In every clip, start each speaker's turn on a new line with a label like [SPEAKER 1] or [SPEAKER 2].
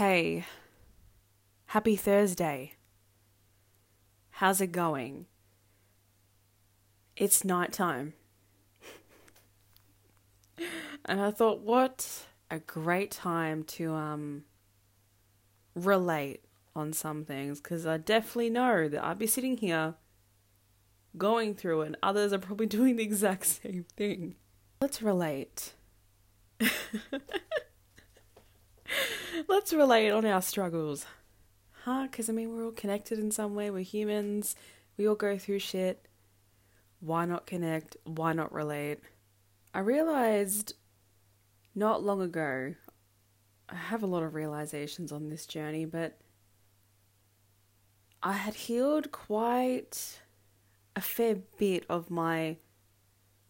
[SPEAKER 1] Hey, happy Thursday. How's it going? It's night time. and I thought, what a great time to um relate on some things because I definitely know that I'd be sitting here going through it and others are probably doing the exact same thing. Let's relate. Let's relate on our struggles. Huh? Because I mean, we're all connected in some way. We're humans. We all go through shit. Why not connect? Why not relate? I realized not long ago, I have a lot of realizations on this journey, but I had healed quite a fair bit of my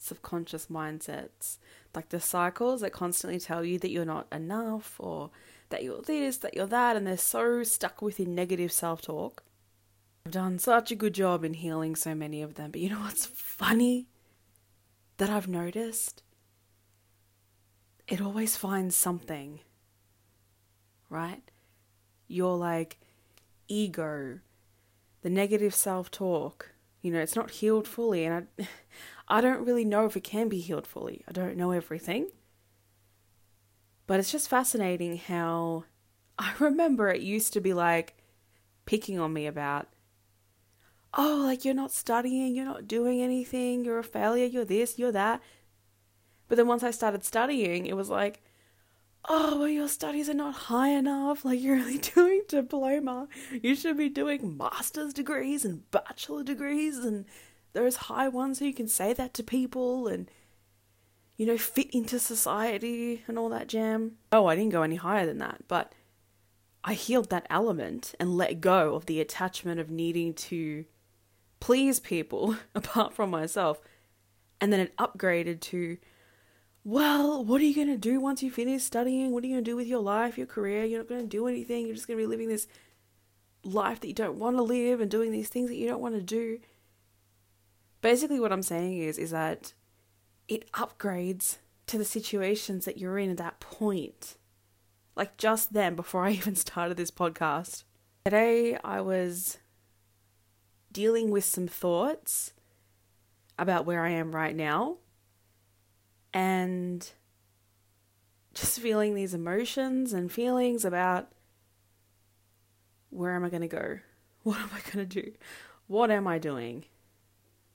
[SPEAKER 1] subconscious mindsets. Like the cycles that constantly tell you that you're not enough or that you're this, that you're that, and they're so stuck within negative self talk. I've done such a good job in healing so many of them. But you know what's funny that I've noticed? It always finds something, right? Your like ego, the negative self talk, you know, it's not healed fully. And I, I don't really know if it can be healed fully. I don't know everything. But it's just fascinating how I remember it used to be like picking on me about, oh, like you're not studying, you're not doing anything, you're a failure, you're this, you're that. But then once I started studying, it was like, oh, well, your studies are not high enough. Like, you're only doing diploma. You should be doing master's degrees and bachelor degrees and those high ones who can say that to people and you know, fit into society and all that jam. Oh, I didn't go any higher than that, but I healed that element and let go of the attachment of needing to please people apart from myself. And then it upgraded to, well, what are you going to do once you finish studying? What are you going to do with your life, your career? You're not going to do anything. You're just going to be living this life that you don't want to live and doing these things that you don't want to do. Basically, what I'm saying is, is that it upgrades to the situations that you're in at that point. Like just then, before I even started this podcast. Today, I was dealing with some thoughts about where I am right now and just feeling these emotions and feelings about where am I going to go? What am I going to do? What am I doing?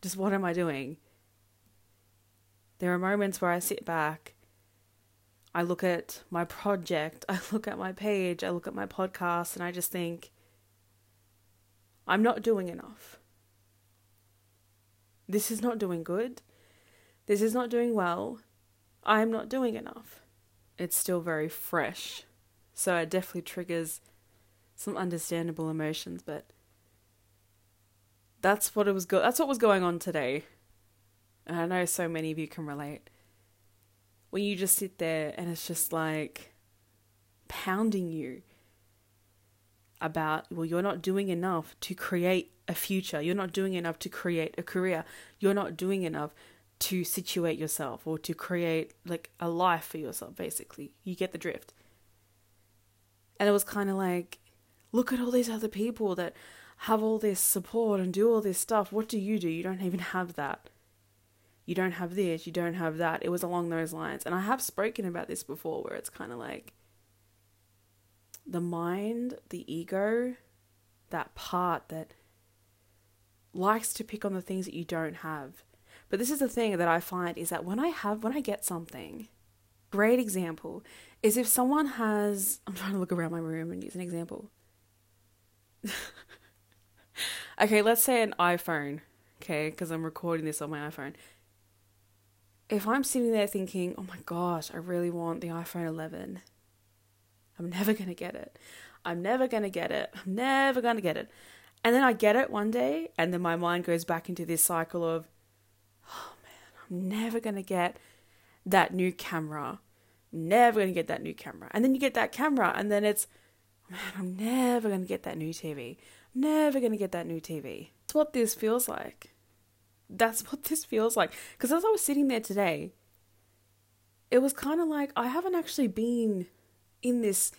[SPEAKER 1] Just what am I doing? There are moments where I sit back, I look at my project, I look at my page, I look at my podcast, and I just think, I'm not doing enough. This is not doing good. This is not doing well. I am not doing enough. It's still very fresh. So it definitely triggers some understandable emotions, but that's what it was go- that's what was going on today and I know so many of you can relate, when you just sit there and it's just like pounding you about, well, you're not doing enough to create a future. You're not doing enough to create a career. You're not doing enough to situate yourself or to create like a life for yourself, basically. You get the drift. And it was kind of like, look at all these other people that have all this support and do all this stuff. What do you do? You don't even have that you don't have this, you don't have that. It was along those lines. And I have spoken about this before where it's kind of like the mind, the ego, that part that likes to pick on the things that you don't have. But this is the thing that I find is that when I have, when I get something, great example is if someone has, I'm trying to look around my room and use an example. okay, let's say an iPhone, okay, because I'm recording this on my iPhone if I'm sitting there thinking, oh my gosh, I really want the iPhone 11, I'm never going to get it. I'm never going to get it. I'm never going to get it. And then I get it one day, and then my mind goes back into this cycle of, oh man, I'm never going to get that new camera. Never going to get that new camera. And then you get that camera, and then it's, man, I'm never going to get that new TV. Never going to get that new TV. That's what this feels like that's what this feels like. Because as I was sitting there today, it was kind of like I haven't actually been in this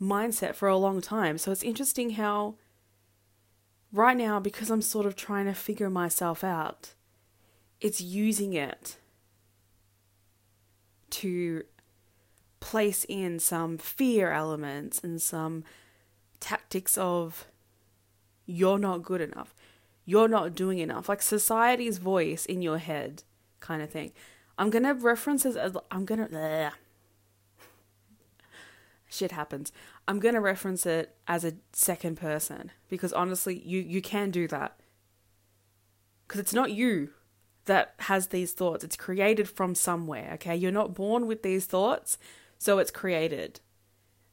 [SPEAKER 1] mindset for a long time. So it's interesting how right now, because I'm sort of trying to figure myself out, it's using it to place in some fear elements and some tactics of you're not good enough, you're not doing enough, like society's voice in your head kind of thing. I'm gonna reference as I'm gonna. Shit happens. I'm gonna reference it as a second person because honestly, you you can do that because it's not you that has these thoughts. It's created from somewhere. Okay, you're not born with these thoughts, so it's created.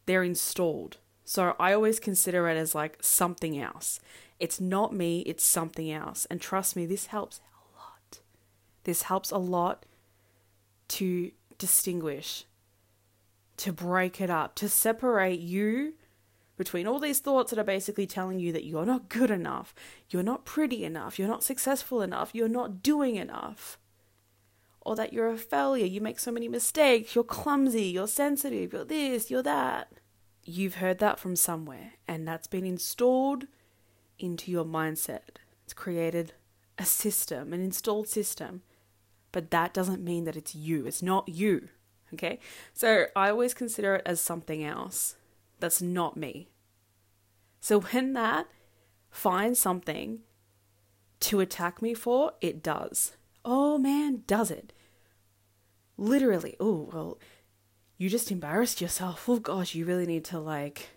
[SPEAKER 1] They're installed. So I always consider it as like something else. It's not me, it's something else. And trust me, this helps a lot. This helps a lot to distinguish, to break it up, to separate you between all these thoughts that are basically telling you that you're not good enough, you're not pretty enough, you're not successful enough, you're not doing enough, or that you're a failure, you make so many mistakes, you're clumsy, you're sensitive, you're this, you're that. You've heard that from somewhere, and that's been installed into your mindset. It's created a system, an installed system, but that doesn't mean that it's you. It's not you. Okay? So I always consider it as something else that's not me. So when that finds something to attack me for, it does. Oh man, does it? Literally. Oh, well, you just embarrassed yourself. Oh gosh, you really need to like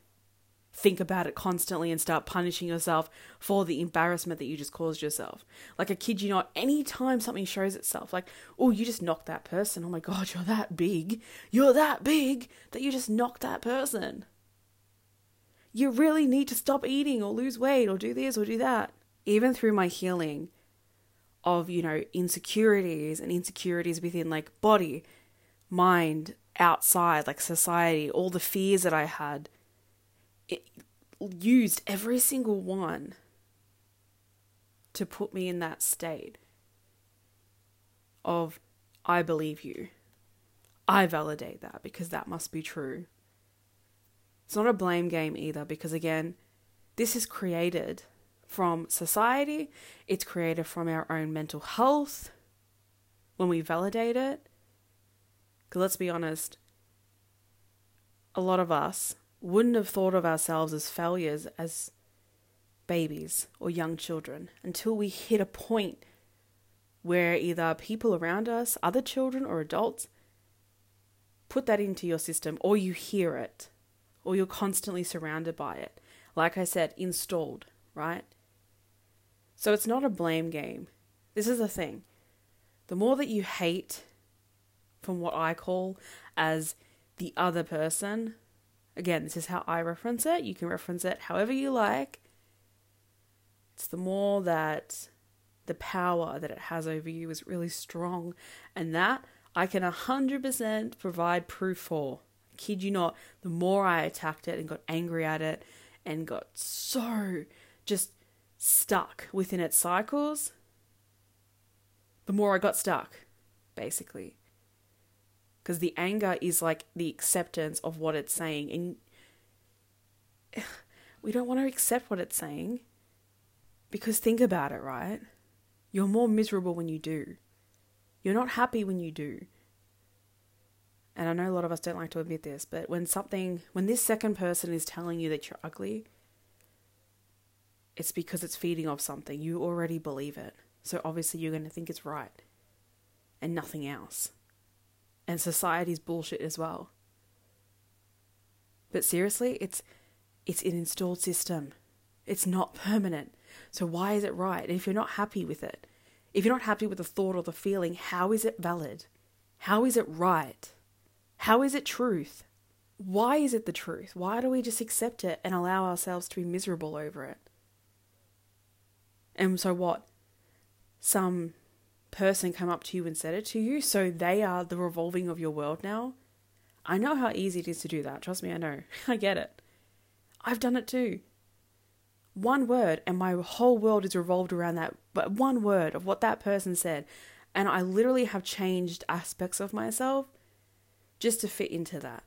[SPEAKER 1] think about it constantly and start punishing yourself for the embarrassment that you just caused yourself. Like I kid you not, anytime something shows itself, like, oh, you just knocked that person. Oh my god, you're that big. You're that big that you just knocked that person. You really need to stop eating or lose weight or do this or do that. Even through my healing of, you know, insecurities and insecurities within like body, mind, outside, like society, all the fears that I had, it used every single one to put me in that state of, I believe you. I validate that because that must be true. It's not a blame game either because, again, this is created from society, it's created from our own mental health when we validate it. Because let's be honest, a lot of us wouldn't have thought of ourselves as failures as babies or young children until we hit a point where either people around us, other children or adults, put that into your system or you hear it or you're constantly surrounded by it. Like I said, installed, right? So it's not a blame game. This is the thing. The more that you hate from what I call as the other person. Again, this is how I reference it. You can reference it however you like. It's the more that the power that it has over you is really strong. And that I can 100% provide proof for. kid you not, the more I attacked it and got angry at it and got so just stuck within its cycles, the more I got stuck, basically because the anger is like the acceptance of what it's saying and we don't want to accept what it's saying because think about it right? You're more miserable when you do. You're not happy when you do. And i know a lot of us don't like to admit this but when something when this second person is telling you that you're ugly it's because it's feeding off something. You already believe it. So obviously you're going to think it's right and nothing else and society's bullshit as well. But seriously, it's it's an installed system. It's not permanent. So why is it right? If you're not happy with it, if you're not happy with the thought or the feeling, how is it valid? How is it right? How is it truth? Why is it the truth? Why do we just accept it and allow ourselves to be miserable over it? And so what? Some person come up to you and said it to you, so they are the revolving of your world now. I know how easy it is to do that. Trust me, I know. I get it. I've done it too. One word, and my whole world is revolved around that, but one word of what that person said. And I literally have changed aspects of myself just to fit into that.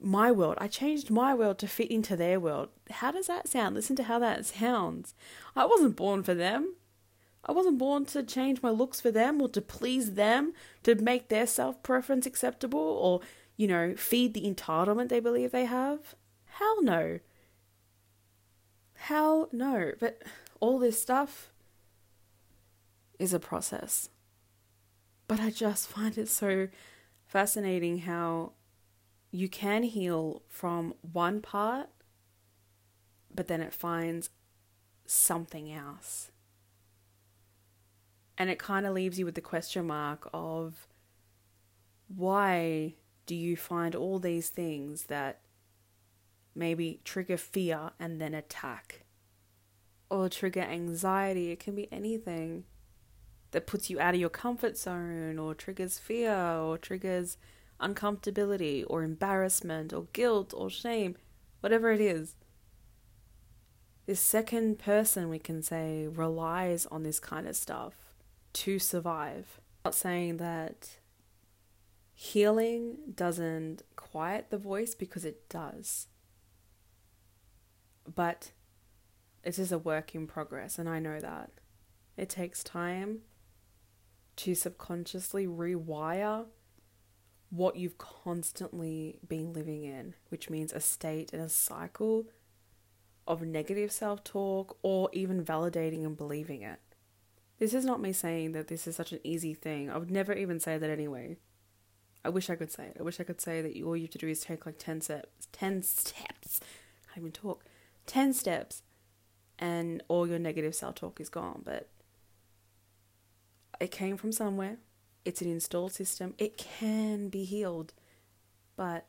[SPEAKER 1] my world. I changed my world to fit into their world. How does that sound? Listen to how that sounds. I wasn't born for them. I wasn't born to change my looks for them or to please them, to make their self preference acceptable or, you know, feed the entitlement they believe they have. Hell no. Hell no. But all this stuff is a process. But I just find it so fascinating how you can heal from one part, but then it finds something else. And it kind of leaves you with the question mark of why do you find all these things that maybe trigger fear and then attack? Or trigger anxiety? It can be anything that puts you out of your comfort zone, or triggers fear, or triggers uncomfortability or embarrassment or guilt or shame, whatever it is. This second person, we can say, relies on this kind of stuff to survive. I'm not saying that healing doesn't quiet the voice because it does. But it is a work in progress, and I know that. It takes time to subconsciously rewire what you've constantly been living in, which means a state and a cycle of negative self talk or even validating and believing it. This is not me saying that this is such an easy thing. I would never even say that anyway. I wish I could say it. I wish I could say that all you have to do is take like 10 steps. 10 steps. I can't even talk. 10 steps and all your negative self talk is gone. But it came from somewhere it's an installed system. It can be healed. But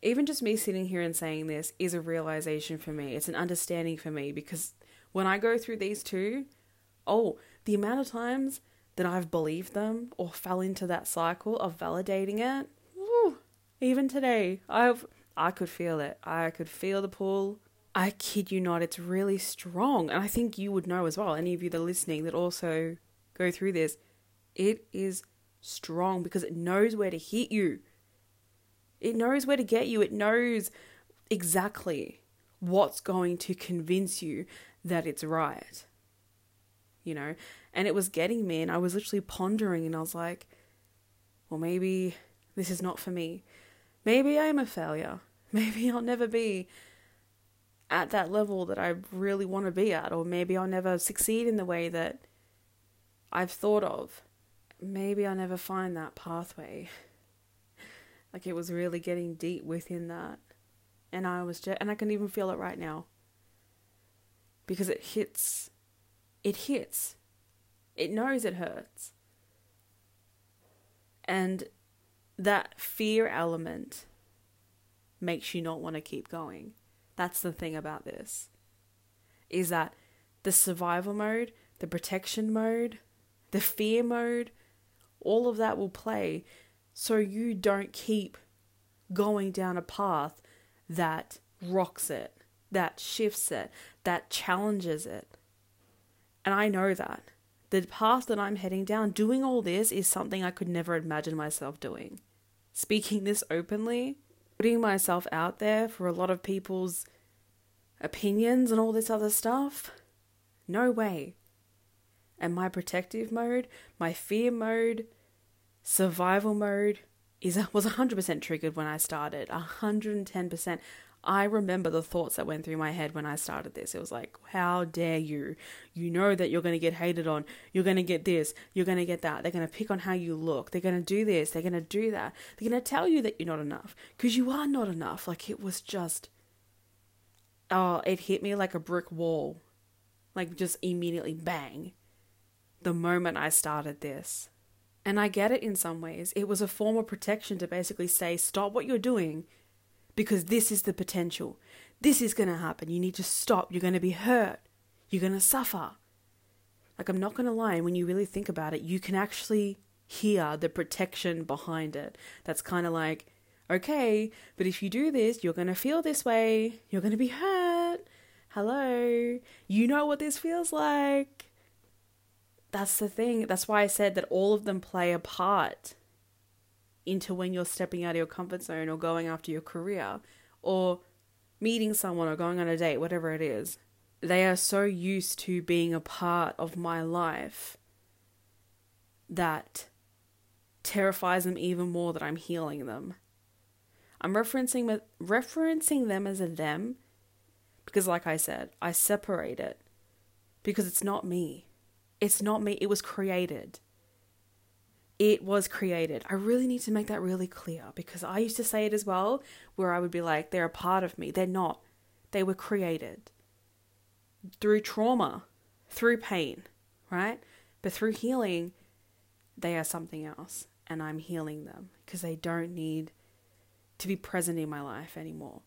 [SPEAKER 1] even just me sitting here and saying this is a realization for me. It's an understanding for me because when I go through these two, oh, the amount of times that I've believed them or fell into that cycle of validating it, whew, even today, I've I could feel it. I could feel the pull. I kid you not, it's really strong. And I think you would know as well, any of you that are listening that also go through this it is strong because it knows where to hit you. It knows where to get you. It knows exactly what's going to convince you that it's right. You know? And it was getting me, and I was literally pondering, and I was like, well, maybe this is not for me. Maybe I am a failure. Maybe I'll never be at that level that I really want to be at, or maybe I'll never succeed in the way that I've thought of maybe I'll never find that pathway. like it was really getting deep within that. And I was just, and I can even feel it right now. Because it hits, it hits. It knows it hurts. And that fear element makes you not want to keep going. That's the thing about this. Is that the survival mode, the protection mode, the fear mode, all of that will play so you don't keep going down a path that rocks it, that shifts it, that challenges it. And I know that. The path that I'm heading down, doing all this is something I could never imagine myself doing. Speaking this openly, putting myself out there for a lot of people's opinions and all this other stuff, no way. And my protective mode, my fear mode, survival mode is was 100% triggered when I started. 110%. I remember the thoughts that went through my head when I started this. It was like, how dare you? You know that you're going to get hated on. You're going to get this. You're going to get that. They're going to pick on how you look. They're going to do this. They're going to do that. They're going to tell you that you're not enough because you are not enough. Like it was just, oh, it hit me like a brick wall. Like just immediately bang the moment I started this. And I get it in some ways. It was a form of protection to basically say, stop what you're doing because this is the potential. This is going to happen. You need to stop. You're going to be hurt. You're going to suffer. Like, I'm not going to lie, when you really think about it, you can actually hear the protection behind it. That's kind of like, okay, but if you do this, you're going to feel this way. You're going to be hurt. Hello. You know what this feels like that's the thing. That's why I said that all of them play a part into when you're stepping out of your comfort zone or going after your career or meeting someone or going on a date, whatever it is. They are so used to being a part of my life that terrifies them even more that I'm healing them. I'm referencing referencing them as a them because like I said, I separate it because it's not me. It's not me. It was created. It was created. I really need to make that really clear because I used to say it as well, where I would be like, they're a part of me. They're not. They were created through trauma, through pain, right? But through healing, they are something else. And I'm healing them because they don't need to be present in my life anymore.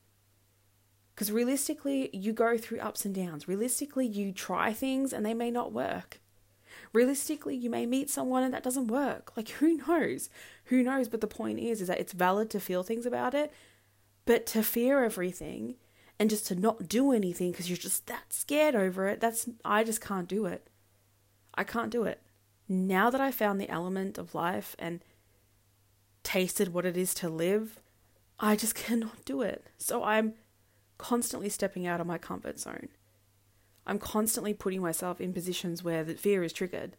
[SPEAKER 1] Because realistically, you go through ups and downs. Realistically, you try things and they may not work. Realistically, you may meet someone and that doesn't work. Like, who knows? Who knows? But the point is, is that it's valid to feel things about it, but to fear everything and just to not do anything because you're just that scared over it, that's, I just can't do it. I can't do it. Now that I found the element of life and tasted what it is to live, I just cannot do it. So I'm constantly stepping out of my comfort zone. I'm constantly putting myself in positions where the fear is triggered.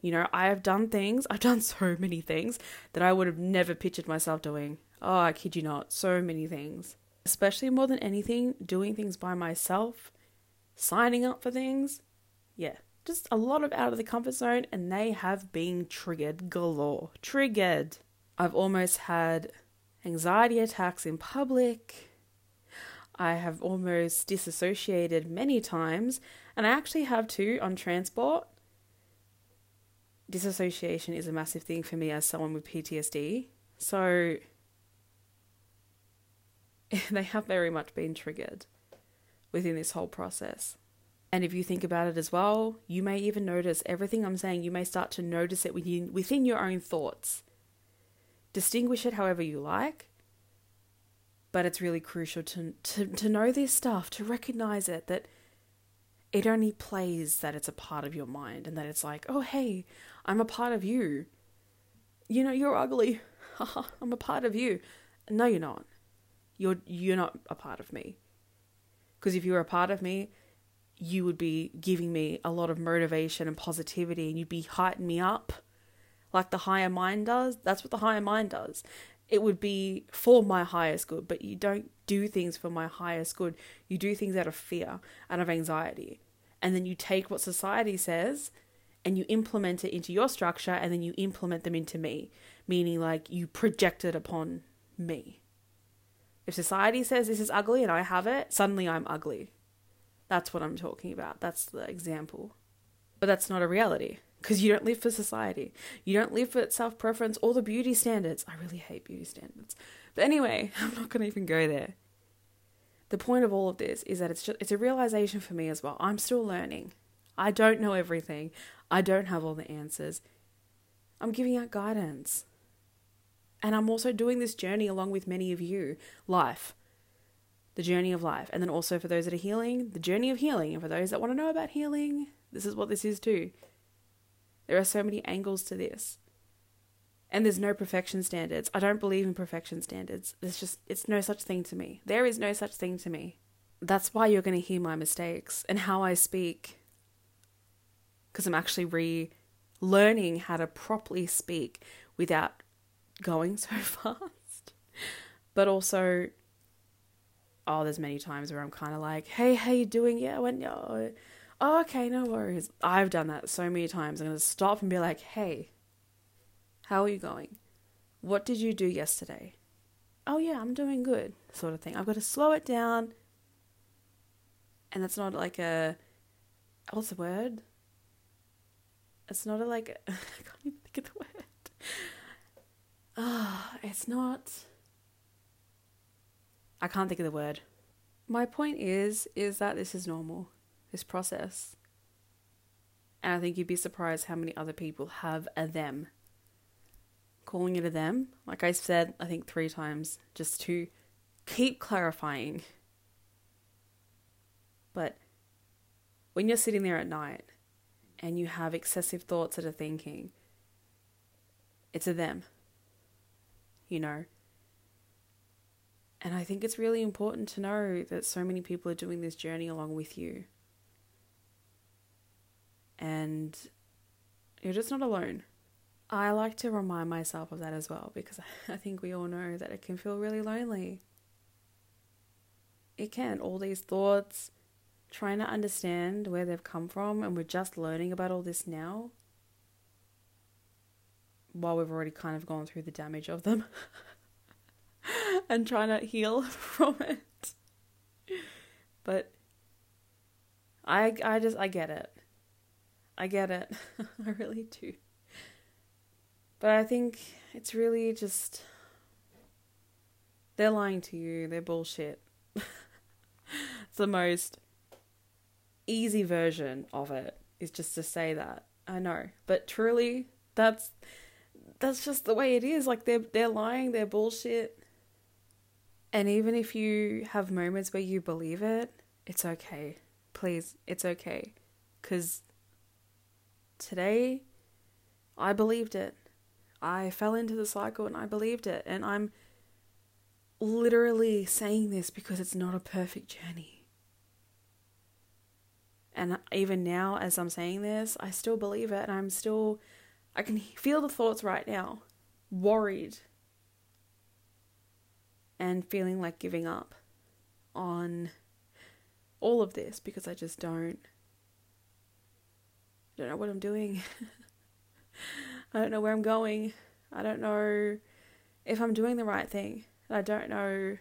[SPEAKER 1] You know, I have done things, I've done so many things that I would have never pictured myself doing. Oh, I kid you not, so many things. Especially more than anything, doing things by myself, signing up for things. Yeah, just a lot of out of the comfort zone, and they have been triggered galore. Triggered. I've almost had anxiety attacks in public. I have almost disassociated many times, and I actually have too on transport. Disassociation is a massive thing for me as someone with PTSD. So they have very much been triggered within this whole process. And if you think about it as well, you may even notice everything I'm saying, you may start to notice it within within your own thoughts. Distinguish it however you like, but it's really crucial to, to, to know this stuff, to recognize it, that it only plays that it's a part of your mind and that it's like, oh, hey, I'm a part of you. You know, you're ugly. I'm a part of you. No, you're not. You're, you're not a part of me. Because if you were a part of me, you would be giving me a lot of motivation and positivity and you'd be heightening me up like the higher mind does. That's what the higher mind does it would be for my highest good, but you don't do things for my highest good. You do things out of fear, out of anxiety. And then you take what society says and you implement it into your structure and then you implement them into me, meaning like you project it upon me. If society says this is ugly and I have it, suddenly I'm ugly. That's what I'm talking about. That's the example. But that's not a reality because you don't live for society. You don't live for self preference or the beauty standards. I really hate beauty standards. But anyway, I'm not going to even go there. The point of all of this is that it's just it's a realization for me as well. I'm still learning. I don't know everything. I don't have all the answers. I'm giving out guidance. And I'm also doing this journey along with many of you. Life. The journey of life. And then also for those that are healing, the journey of healing. And for those that want to know about healing, this is what this is too. There are so many angles to this. And there's no perfection standards. I don't believe in perfection standards. There's just, it's no such thing to me. There is no such thing to me. That's why you're going to hear my mistakes and how I speak. Because I'm actually re learning how to properly speak without going so fast. But also, oh, there's many times where I'm kind of like, hey, how you doing? Yeah, went, oh, oh, okay, no worries. I've done that so many times. I'm going to stop and be like, hey, how are you going? What did you do yesterday? Oh, yeah, I'm doing good, sort of thing. I've got to slow it down. And that's not like a, what's the word? It's not a, like, a, I can't even think of the word. Oh, it's not. I can't think of the word. My point is, is that this is normal this process. And I think you'd be surprised how many other people have a them. Calling it a them, like I said, I think three times, just to keep clarifying. But when you're sitting there at night and you have excessive thoughts that are thinking, it's a them. you know. And I think it's really important to know that so many people are doing this journey along with you. And you're just not alone. I like to remind myself of that as well because I think we all know that it can feel really lonely. It can. All these thoughts, trying to understand where they've come from, and we're just learning about all this now while we've already kind of gone through the damage of them and trying to heal from it. But I I just I get it. I get it. I really do. But I think it's really just they're lying to you. They're bullshit. it's the most easy version of it is just to say that. I know, but truly that's that's just the way it is. Like they're they're lying, they're bullshit. And even if you have moments where you believe it, it's okay. Please, it's okay. Cuz today I believed it. I fell into the cycle and I believed it. And I'm literally saying this because it's not a perfect journey. And even now, as I'm saying this, I still believe it and I'm still, I can feel the thoughts right now, worried and feeling like giving up on all of this because I just don't I don't know what I'm doing. I don't know where I'm going. I don't know if I'm doing the right thing. I don't know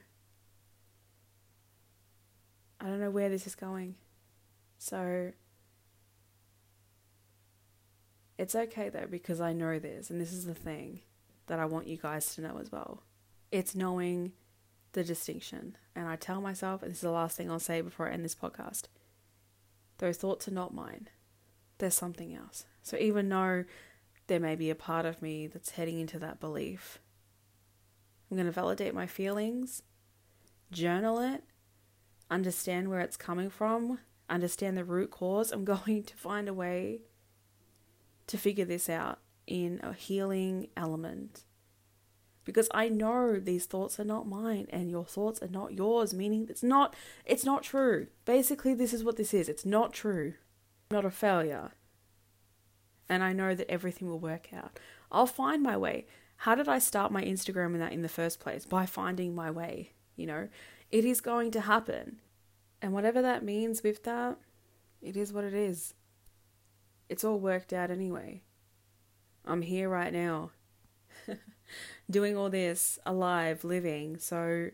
[SPEAKER 1] I don't know where this is going. So it's okay though because I know this and this is the thing that I want you guys to know as well. It's knowing the distinction. And I tell myself, and this is the last thing I'll say before I end this podcast those thoughts are not mine there's something else. So even though there may be a part of me that's heading into that belief, I'm going to validate my feelings, journal it, understand where it's coming from, understand the root cause. I'm going to find a way to figure this out in a healing element. Because I know these thoughts are not mine and your thoughts are not yours, meaning it's not it's not true. Basically this is what this is. It's not true not a failure. And I know that everything will work out. I'll find my way. How did I start my Instagram in that in the first place? By finding my way, you know? It is going to happen. And whatever that means with that, it is what it is. It's all worked out anyway. I'm here right now, doing all this, alive, living. So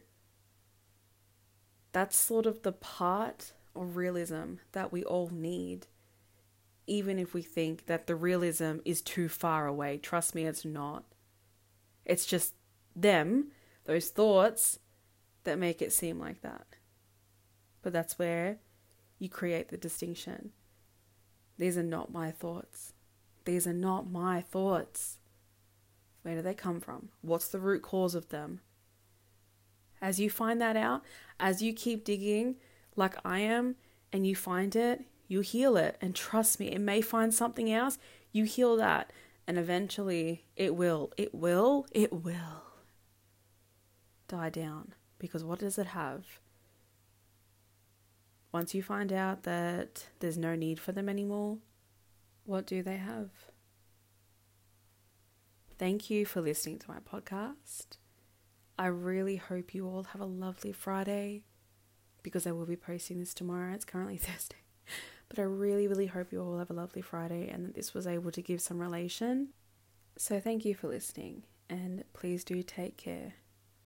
[SPEAKER 1] that's sort of the part of realism that we all need even if we think that the realism is too far away. Trust me, it's not. It's just them, those thoughts, that make it seem like that. But that's where you create the distinction. These are not my thoughts. These are not my thoughts. Where do they come from? What's the root cause of them? As you find that out, as you keep digging like I am, and you find it, you heal it. And trust me, it may find something else. You heal that. And eventually it will, it will, it will die down. Because what does it have? Once you find out that there's no need for them anymore, what do they have? Thank you for listening to my podcast. I really hope you all have a lovely Friday because I will be posting this tomorrow. It's currently Thursday. But I really, really hope you all have a lovely Friday and that this was able to give some relation. So thank you for listening and please do take care.